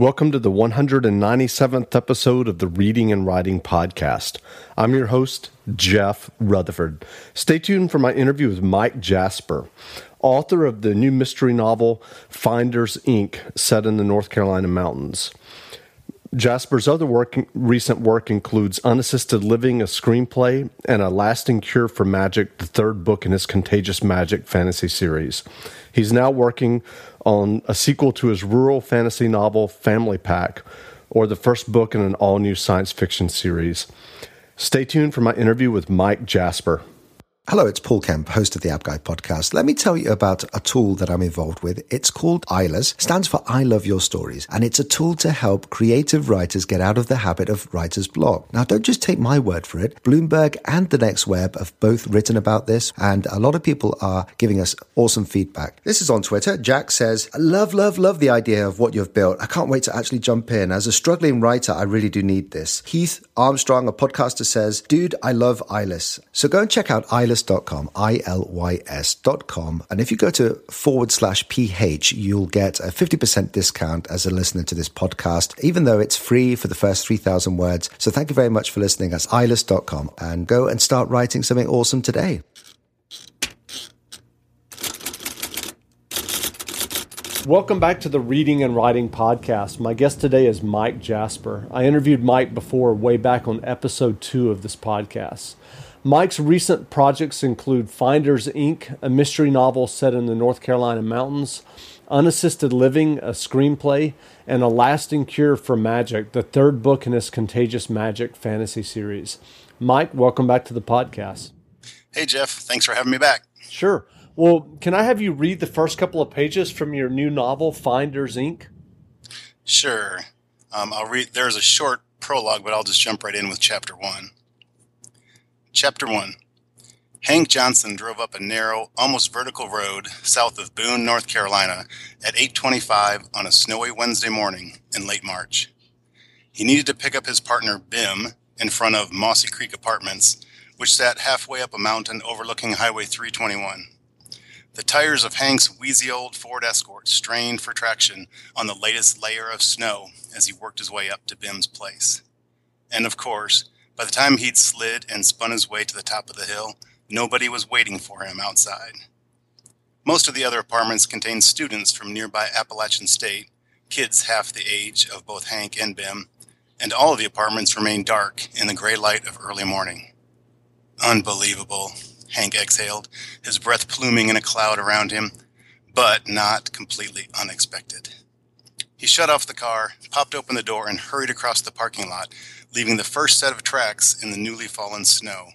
Welcome to the 197th episode of the Reading and Writing Podcast. I'm your host, Jeff Rutherford. Stay tuned for my interview with Mike Jasper, author of the new mystery novel Finders Inc., set in the North Carolina mountains. Jasper's other work, recent work includes Unassisted Living, a screenplay, and A Lasting Cure for Magic, the third book in his Contagious Magic fantasy series. He's now working on a sequel to his rural fantasy novel Family Pack, or the first book in an all new science fiction series. Stay tuned for my interview with Mike Jasper. Hello, it's Paul Kemp, host of the App Guy podcast. Let me tell you about a tool that I'm involved with. It's called ILYS, stands for I Love Your Stories, and it's a tool to help creative writers get out of the habit of writer's block. Now, don't just take my word for it. Bloomberg and the Next Web have both written about this, and a lot of people are giving us awesome feedback. This is on Twitter. Jack says, Love, love, love the idea of what you've built. I can't wait to actually jump in. As a struggling writer, I really do need this. Heath Armstrong, a podcaster, says, Dude, I love ILYS. So go and check out ILYS ilys.com, I-L-Y-S.com. And if you go to forward slash PH, you'll get a 50% discount as a listener to this podcast, even though it's free for the first 3,000 words. So thank you very much for listening. That's ilys.com and go and start writing something awesome today. Welcome back to the Reading and Writing Podcast. My guest today is Mike Jasper. I interviewed Mike before, way back on episode two of this podcast. Mike's recent projects include Finders Inc., a mystery novel set in the North Carolina mountains, Unassisted Living, a screenplay, and A Lasting Cure for Magic, the third book in his Contagious Magic fantasy series. Mike, welcome back to the podcast. Hey, Jeff. Thanks for having me back. Sure. Well, can I have you read the first couple of pages from your new novel, Finders Inc.? Sure. Um, I'll read. There's a short prologue, but I'll just jump right in with chapter one. Chapter 1 Hank Johnson drove up a narrow, almost vertical road south of Boone, North Carolina at 8:25 on a snowy Wednesday morning in late March. He needed to pick up his partner Bim in front of Mossy Creek Apartments, which sat halfway up a mountain overlooking Highway 321. The tires of Hank's wheezy old Ford Escort strained for traction on the latest layer of snow as he worked his way up to Bim's place. And of course, by the time he'd slid and spun his way to the top of the hill, nobody was waiting for him outside. Most of the other apartments contained students from nearby Appalachian State, kids half the age of both Hank and Bim, and all of the apartments remained dark in the gray light of early morning. Unbelievable, Hank exhaled, his breath pluming in a cloud around him, but not completely unexpected. He shut off the car, popped open the door, and hurried across the parking lot, leaving the first set of tracks in the newly fallen snow.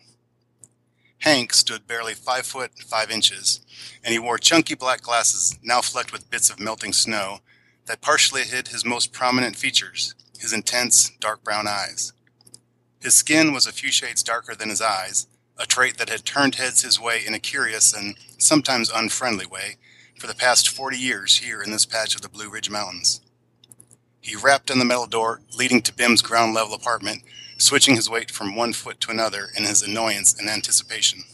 Hank stood barely five foot five inches, and he wore chunky black glasses now flecked with bits of melting snow that partially hid his most prominent features, his intense dark brown eyes. His skin was a few shades darker than his eyes, a trait that had turned heads his way in a curious and sometimes unfriendly way for the past 40 years here in this patch of the Blue Ridge Mountains. He rapped on the metal door leading to Bim's ground level apartment, switching his weight from one foot to another in his annoyance and anticipation.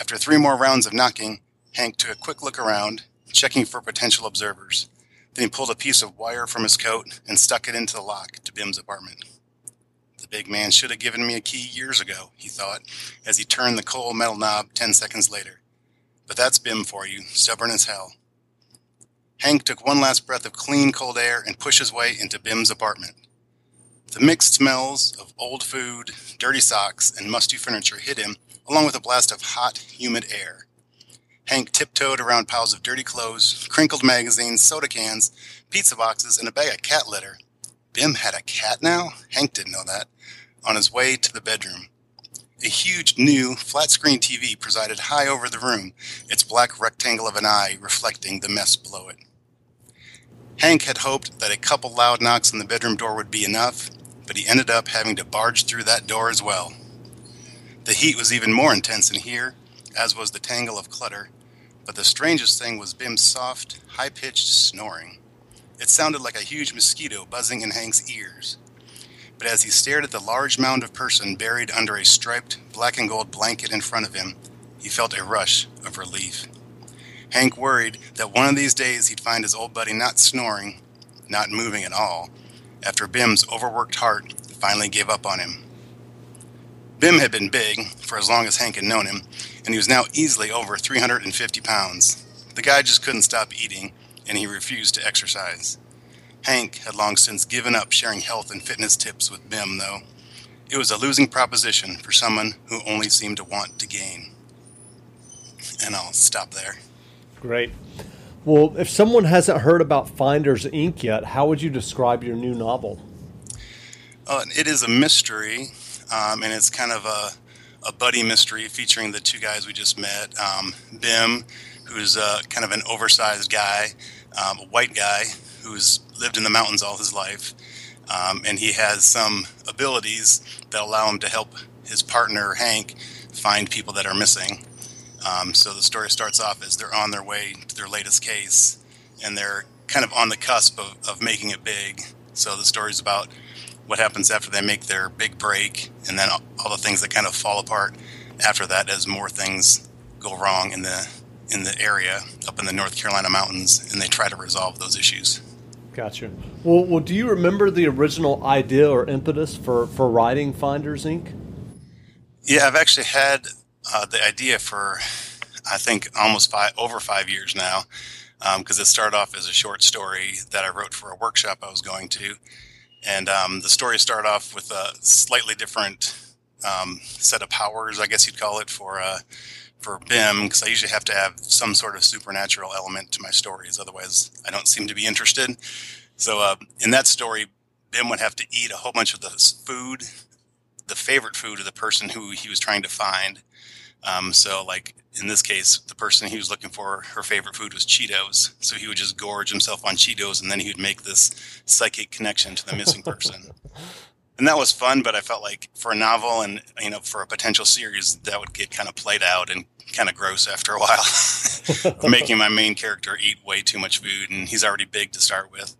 After three more rounds of knocking, Hank took a quick look around, checking for potential observers. Then he pulled a piece of wire from his coat and stuck it into the lock to Bim's apartment. The big man should have given me a key years ago, he thought, as he turned the cold metal knob ten seconds later. But that's Bim for you, stubborn as hell. Hank took one last breath of clean, cold air and pushed his way into Bim's apartment. The mixed smells of old food, dirty socks, and musty furniture hit him, along with a blast of hot, humid air. Hank tiptoed around piles of dirty clothes, crinkled magazines, soda cans, pizza boxes, and a bag of cat litter. Bim had a cat now? Hank didn't know that. On his way to the bedroom. A huge, new, flat screen TV presided high over the room, its black rectangle of an eye reflecting the mess below it. Hank had hoped that a couple loud knocks on the bedroom door would be enough, but he ended up having to barge through that door as well. The heat was even more intense in here, as was the tangle of clutter, but the strangest thing was Bim's soft, high pitched snoring. It sounded like a huge mosquito buzzing in Hank's ears. But as he stared at the large mound of person buried under a striped black and gold blanket in front of him, he felt a rush of relief. Hank worried that one of these days he'd find his old buddy not snoring, not moving at all, after Bim's overworked heart finally gave up on him. Bim had been big for as long as Hank had known him, and he was now easily over 350 pounds. The guy just couldn't stop eating, and he refused to exercise. Hank had long since given up sharing health and fitness tips with Bim, though. It was a losing proposition for someone who only seemed to want to gain. And I'll stop there. Great. Well, if someone hasn't heard about Finders Inc. yet, how would you describe your new novel? Uh, it is a mystery, um, and it's kind of a, a buddy mystery featuring the two guys we just met um, Bim, who's uh, kind of an oversized guy, um, a white guy who's lived in the mountains all his life, um, and he has some abilities that allow him to help his partner, Hank, find people that are missing. Um, so the story starts off as they're on their way to their latest case, and they're kind of on the cusp of, of making it big. So the story's about what happens after they make their big break, and then all the things that kind of fall apart after that as more things go wrong in the in the area up in the North Carolina mountains, and they try to resolve those issues. Gotcha. Well, well, do you remember the original idea or impetus for for writing Finders Inc? Yeah, I've actually had uh, the idea for I think almost five over five years now, because um, it started off as a short story that I wrote for a workshop I was going to, and um, the story started off with a slightly different um, set of powers, I guess you'd call it, for uh, for Bim, because I usually have to have some sort of supernatural element to my stories, otherwise I don't seem to be interested. So uh, in that story, Bim would have to eat a whole bunch of the food, the favorite food of the person who he was trying to find um, so, like in this case, the person he was looking for, her favorite food was Cheetos. So he would just gorge himself on Cheetos, and then he would make this psychic connection to the missing person. and that was fun, but I felt like for a novel and you know for a potential series, that would get kind of played out and kind of gross after a while, making my main character eat way too much food, and he's already big to start with.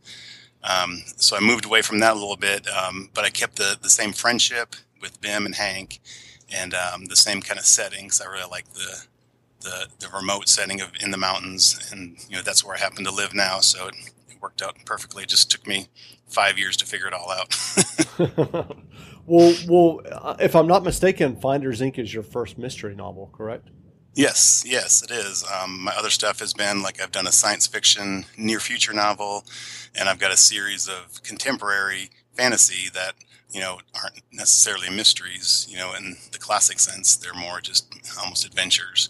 Um, so I moved away from that a little bit, um, but I kept the the same friendship with Bim and Hank and um, the same kind of settings. I really like the, the the remote setting of in the mountains, and you know that's where I happen to live now. So it, it worked out perfectly. It just took me five years to figure it all out. well, well, uh, if I'm not mistaken, Finders Inc. is your first mystery novel, correct? Yes, yes, it is. Um, my other stuff has been like I've done a science fiction near future novel, and I've got a series of contemporary fantasy that you know, aren't necessarily mysteries, you know, in the classic sense. They're more just almost adventures.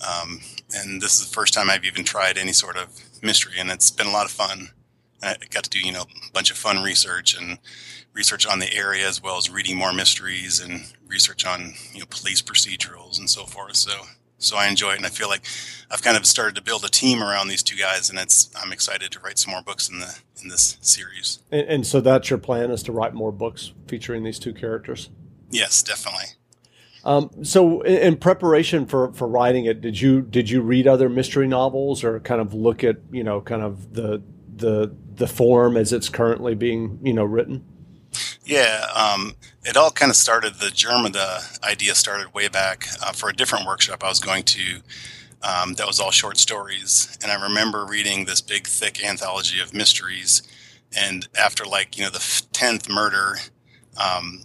Um, and this is the first time I've even tried any sort of mystery, and it's been a lot of fun. I got to do, you know, a bunch of fun research and research on the area as well as reading more mysteries and research on, you know, police procedurals and so forth. So so I enjoy it, and I feel like I've kind of started to build a team around these two guys, and it's I'm excited to write some more books in the in this series. And, and so that's your plan is to write more books featuring these two characters. Yes, definitely. Um, so in, in, preparation for, for writing it, did you did you read other mystery novels or kind of look at you know kind of the the the form as it's currently being you know written? Yeah, um, it all kind of started. The germ of the idea started way back uh, for a different workshop I was going to. Um, that was all short stories, and I remember reading this big, thick anthology of mysteries. And after like you know the tenth murder, um,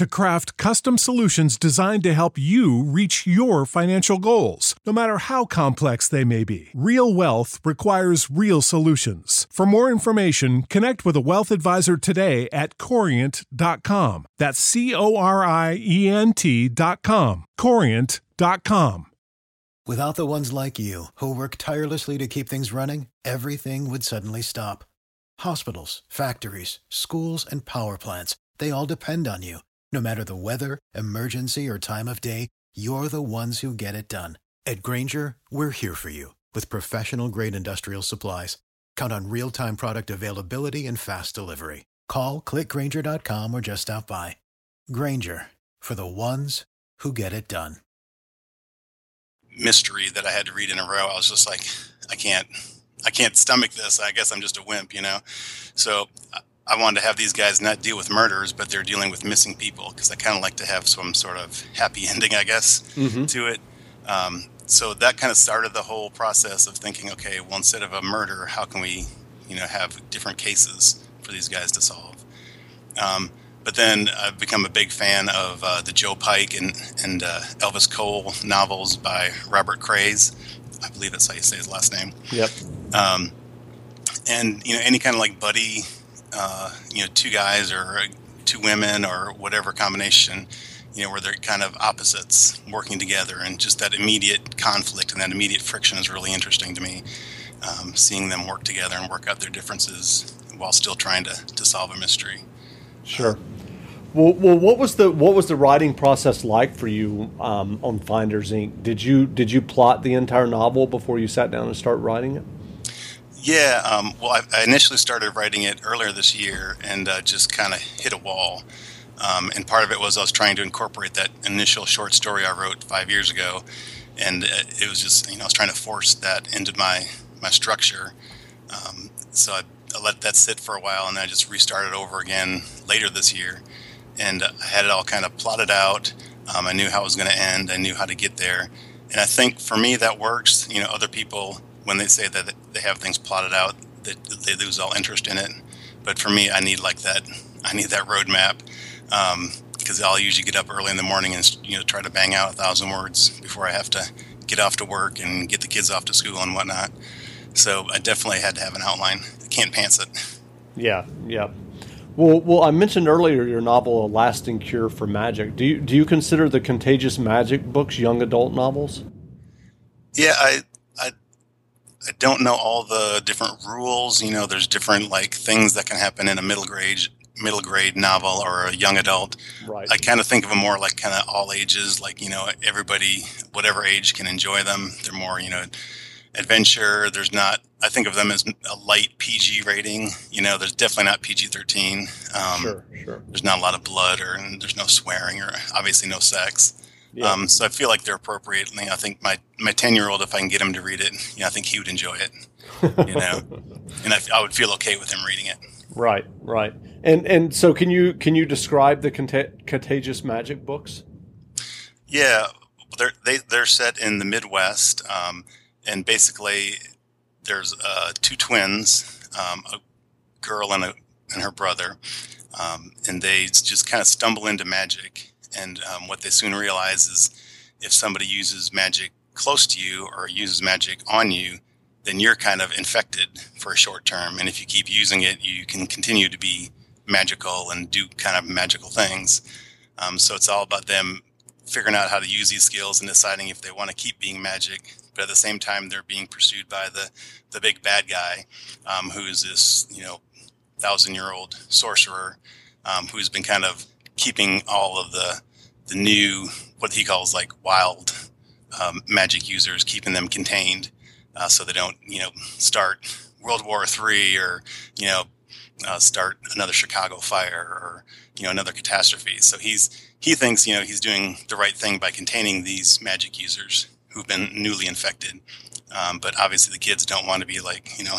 to craft custom solutions designed to help you reach your financial goals, no matter how complex they may be. Real wealth requires real solutions. For more information, connect with a wealth advisor today at corient.com. That's C O R I E N T.com. Corient.com. Without the ones like you, who work tirelessly to keep things running, everything would suddenly stop. Hospitals, factories, schools, and power plants, they all depend on you. No matter the weather, emergency, or time of day, you're the ones who get it done. At Grainger, we're here for you with professional grade industrial supplies. Count on real time product availability and fast delivery. Call clickgrainger.com or just stop by. Grainger for the ones who get it done. Mystery that I had to read in a row. I was just like, I can't, I can't stomach this. I guess I'm just a wimp, you know. So I wanted to have these guys not deal with murders, but they're dealing with missing people because I kind of like to have some sort of happy ending, I guess, Mhm. to it. Um, so that kind of started the whole process of thinking, okay, well, instead of a murder, how can we, you know, have different cases for these guys to solve? Um, but then I've become a big fan of uh, the Joe Pike and and uh, Elvis Cole novels by Robert Crais. I believe that's how you say his last name Yep. um, and you know any kind of like buddy uh, you know two guys or uh, two women or whatever combination you know where they're kind of opposites working together and just that immediate conflict and that immediate friction is really interesting to me um, seeing them work together and work out their differences while still trying to, to solve a mystery Sure. Well, well, what was the what was the writing process like for you um, on Finders Inc? Did you did you plot the entire novel before you sat down and start writing it? Yeah, um, well, I, I initially started writing it earlier this year and uh, just kind of hit a wall. Um, and part of it was I was trying to incorporate that initial short story I wrote five years ago, and uh, it was just you know I was trying to force that into my my structure. Um, so I, I let that sit for a while, and then I just restarted over again later this year, and I had it all kind of plotted out. Um, I knew how it was going to end. I knew how to get there, and I think for me that works. You know, other people when they say that they have things plotted out, that they lose all interest in it. But for me, I need like that. I need that roadmap um, because I'll usually get up early in the morning and you know try to bang out a thousand words before I have to get off to work and get the kids off to school and whatnot. So I definitely had to have an outline. I can't pants it. Yeah, yeah. Well, well, I mentioned earlier your novel, "A Lasting Cure for Magic." Do you do you consider the Contagious Magic books young adult novels? Yeah, I, I, don't know all the different rules. You know, there's different like things that can happen in a middle grade middle grade novel or a young adult. Right. I kind of think of them more like kind of all ages, like you know, everybody, whatever age can enjoy them. They're more, you know, adventure. There's not. I think of them as a light PG rating. You know, there's definitely not PG thirteen. Um, sure, sure. There's not a lot of blood, or and there's no swearing, or obviously no sex. Yeah. Um, so I feel like they're appropriate. I, think my my ten year old, if I can get him to read it, you know, I think he would enjoy it. You know, and I, I would feel okay with him reading it. Right, right. And and so can you can you describe the Contag- Contagious Magic books? Yeah, they're they, they're set in the Midwest, um, and basically there's uh, two twins, um, a girl and a and her brother, um, and they just kind of stumble into magic. And um, what they soon realize is if somebody uses magic close to you or uses magic on you, then you're kind of infected for a short term. And if you keep using it, you can continue to be magical and do kind of magical things. Um, so it's all about them figuring out how to use these skills and deciding if they want to keep being magic. But at the same time, they're being pursued by the, the big bad guy, um, who is this, you know, thousand year old sorcerer um, who's been kind of keeping all of the, the new, what he calls like wild um, magic users, keeping them contained. uh, so they don't you know start World War Three or you know uh, start another Chicago fire or you know another catastrophe. So he's he thinks you know he's doing the right thing by containing these magic users who've been newly infected. Um, but obviously the kids don't want to be like you know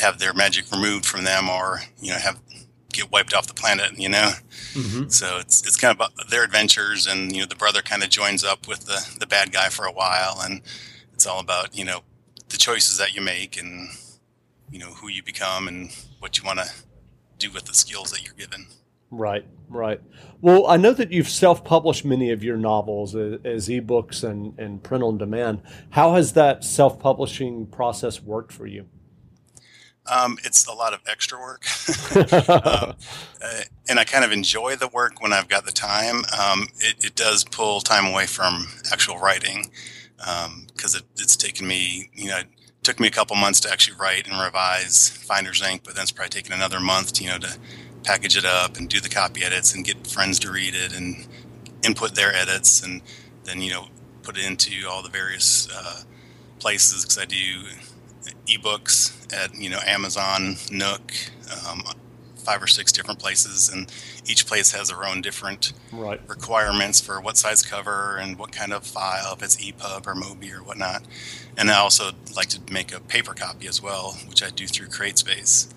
have their magic removed from them or you know have get wiped off the planet. You know, mm-hmm. so it's it's kind of their adventures, and you know the brother kind of joins up with the the bad guy for a while, and it's all about you know the choices that you make and you know who you become and what you want to do with the skills that you're given. Right, right. Well, I know that you've self-published many of your novels as, as ebooks and, and print on demand. How has that self-publishing process worked for you? Um, it's a lot of extra work, um, uh, and I kind of enjoy the work when I've got the time. Um, it, it, does pull time away from actual writing because um, it, it's taken me, you know, it took me a couple months to actually write and revise Finders Inc., but then it's probably taken another month, to, you know, to package it up and do the copy edits and get friends to read it and input their edits and then you know put it into all the various uh, places because I do ebooks at you know Amazon, Nook, um, five or six different places, and each place has their own different right. requirements for what size cover and what kind of file, if it's EPUB or MOBI or whatnot. And I also like to make a paper copy as well, which I do through CreateSpace.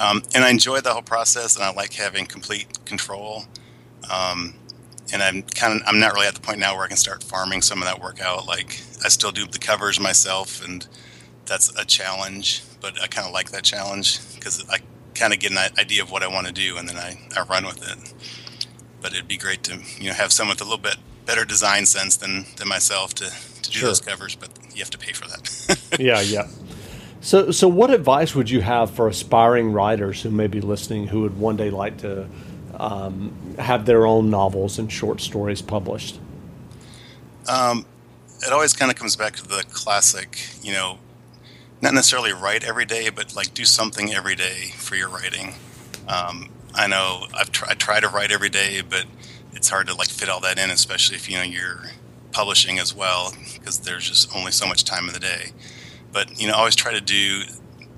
Um, and I enjoy the whole process, and I like having complete control. Um, and I'm kind of I'm not really at the point now where I can start farming some of that work out. Like I still do the covers myself, and that's a challenge. But I kind of like that challenge because I kind of get an idea of what I want to do, and then I, I run with it. But it'd be great to you know have someone with a little bit better design sense than than myself to to do sure. those covers. But you have to pay for that. yeah, yeah. So, so what advice would you have for aspiring writers who may be listening who would one day like to um, have their own novels and short stories published? Um, it always kind of comes back to the classic, you know, not necessarily write every day, but like do something every day for your writing. Um, I know I've tried, I try to write every day, but it's hard to like fit all that in, especially if you know you're publishing as well, because there's just only so much time in the day but you know, always try to do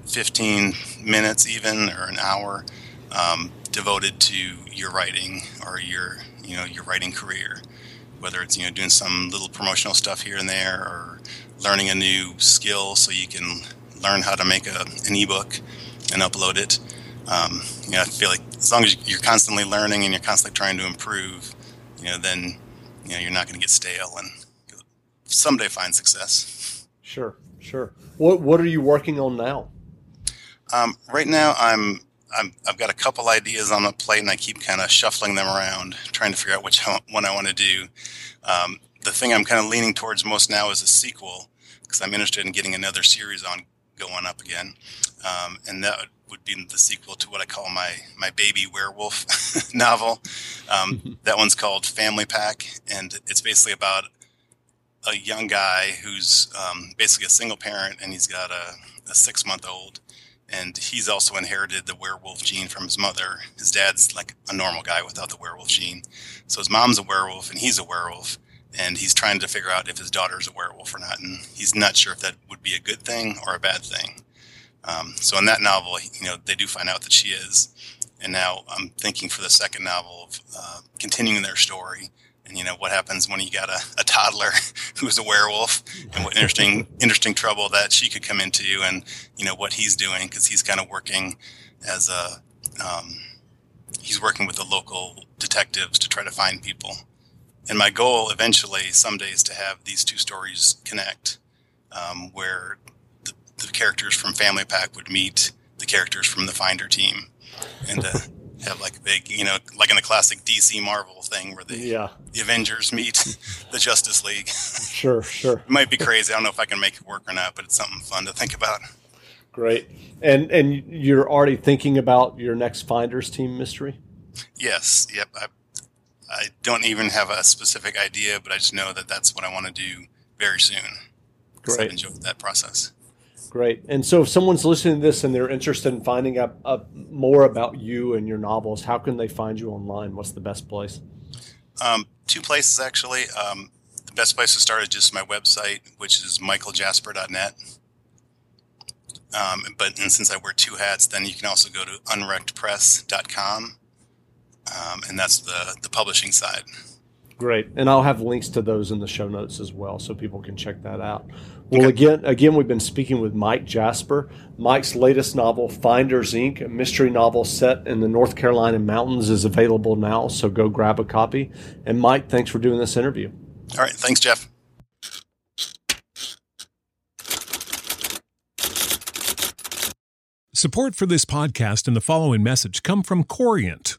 15 minutes even or an hour um, devoted to your writing or your you know your writing career whether it's you know doing some little promotional stuff here and there or learning a new skill so you can learn how to make a, an ebook and upload it um, you know i feel like as long as you're constantly learning and you're constantly trying to improve you know then you know you're not going to get stale and someday find success sure sure what What are you working on now? Um, right now, I'm, I'm I've got a couple ideas on the plate, and I keep kind of shuffling them around, trying to figure out which one I want to do. Um, the thing I'm kind of leaning towards most now is a sequel because I'm interested in getting another series on going up again, um, and that would be the sequel to what I call my my baby werewolf novel. Um, that one's called Family Pack, and it's basically about a young guy who's um, basically a single parent and he's got a, a six month old and he's also inherited the werewolf gene from his mother. His dad's like a normal guy without the werewolf gene. So his mom's a werewolf and he's a werewolf. And he's trying to figure out if his daughter's a werewolf or not. And he's not sure if that would be a good thing or a bad thing. Um, so in that novel, you know, they do find out that she is. And now I'm thinking for the second novel of uh, continuing their story and you know what happens when you got a, a toddler who's a werewolf and what interesting interesting trouble that she could come into and you know what he's doing because he's kind of working as a um, he's working with the local detectives to try to find people and my goal eventually someday is to have these two stories connect um, where the, the, characters from family pack would meet the characters from the finder team and uh, have like a big, you know, like in the classic DC Marvel thing where the yeah. the Avengers meet the Justice League. sure, sure. it might be crazy. I don't know if I can make it work or not, but it's something fun to think about. Great. And and you're already thinking about your next Finders team mystery? Yes. Yep. I I don't even have a specific idea, but I just know that that's what I want to do very soon. Great. I've enjoyed that process. Great. And so, if someone's listening to this and they're interested in finding out uh, more about you and your novels, how can they find you online? What's the best place? Um, two places, actually. Um, the best place to start is just my website, which is michaeljasper.net. Um, but and since I wear two hats, then you can also go to unwreckedpress.com, um, and that's the the publishing side. Great, and I'll have links to those in the show notes as well, so people can check that out. Well, okay. again, again, we've been speaking with Mike Jasper. Mike's latest novel, Finders Inc., a mystery novel set in the North Carolina mountains, is available now. So go grab a copy. And Mike, thanks for doing this interview. All right, thanks, Jeff. Support for this podcast and the following message come from Corient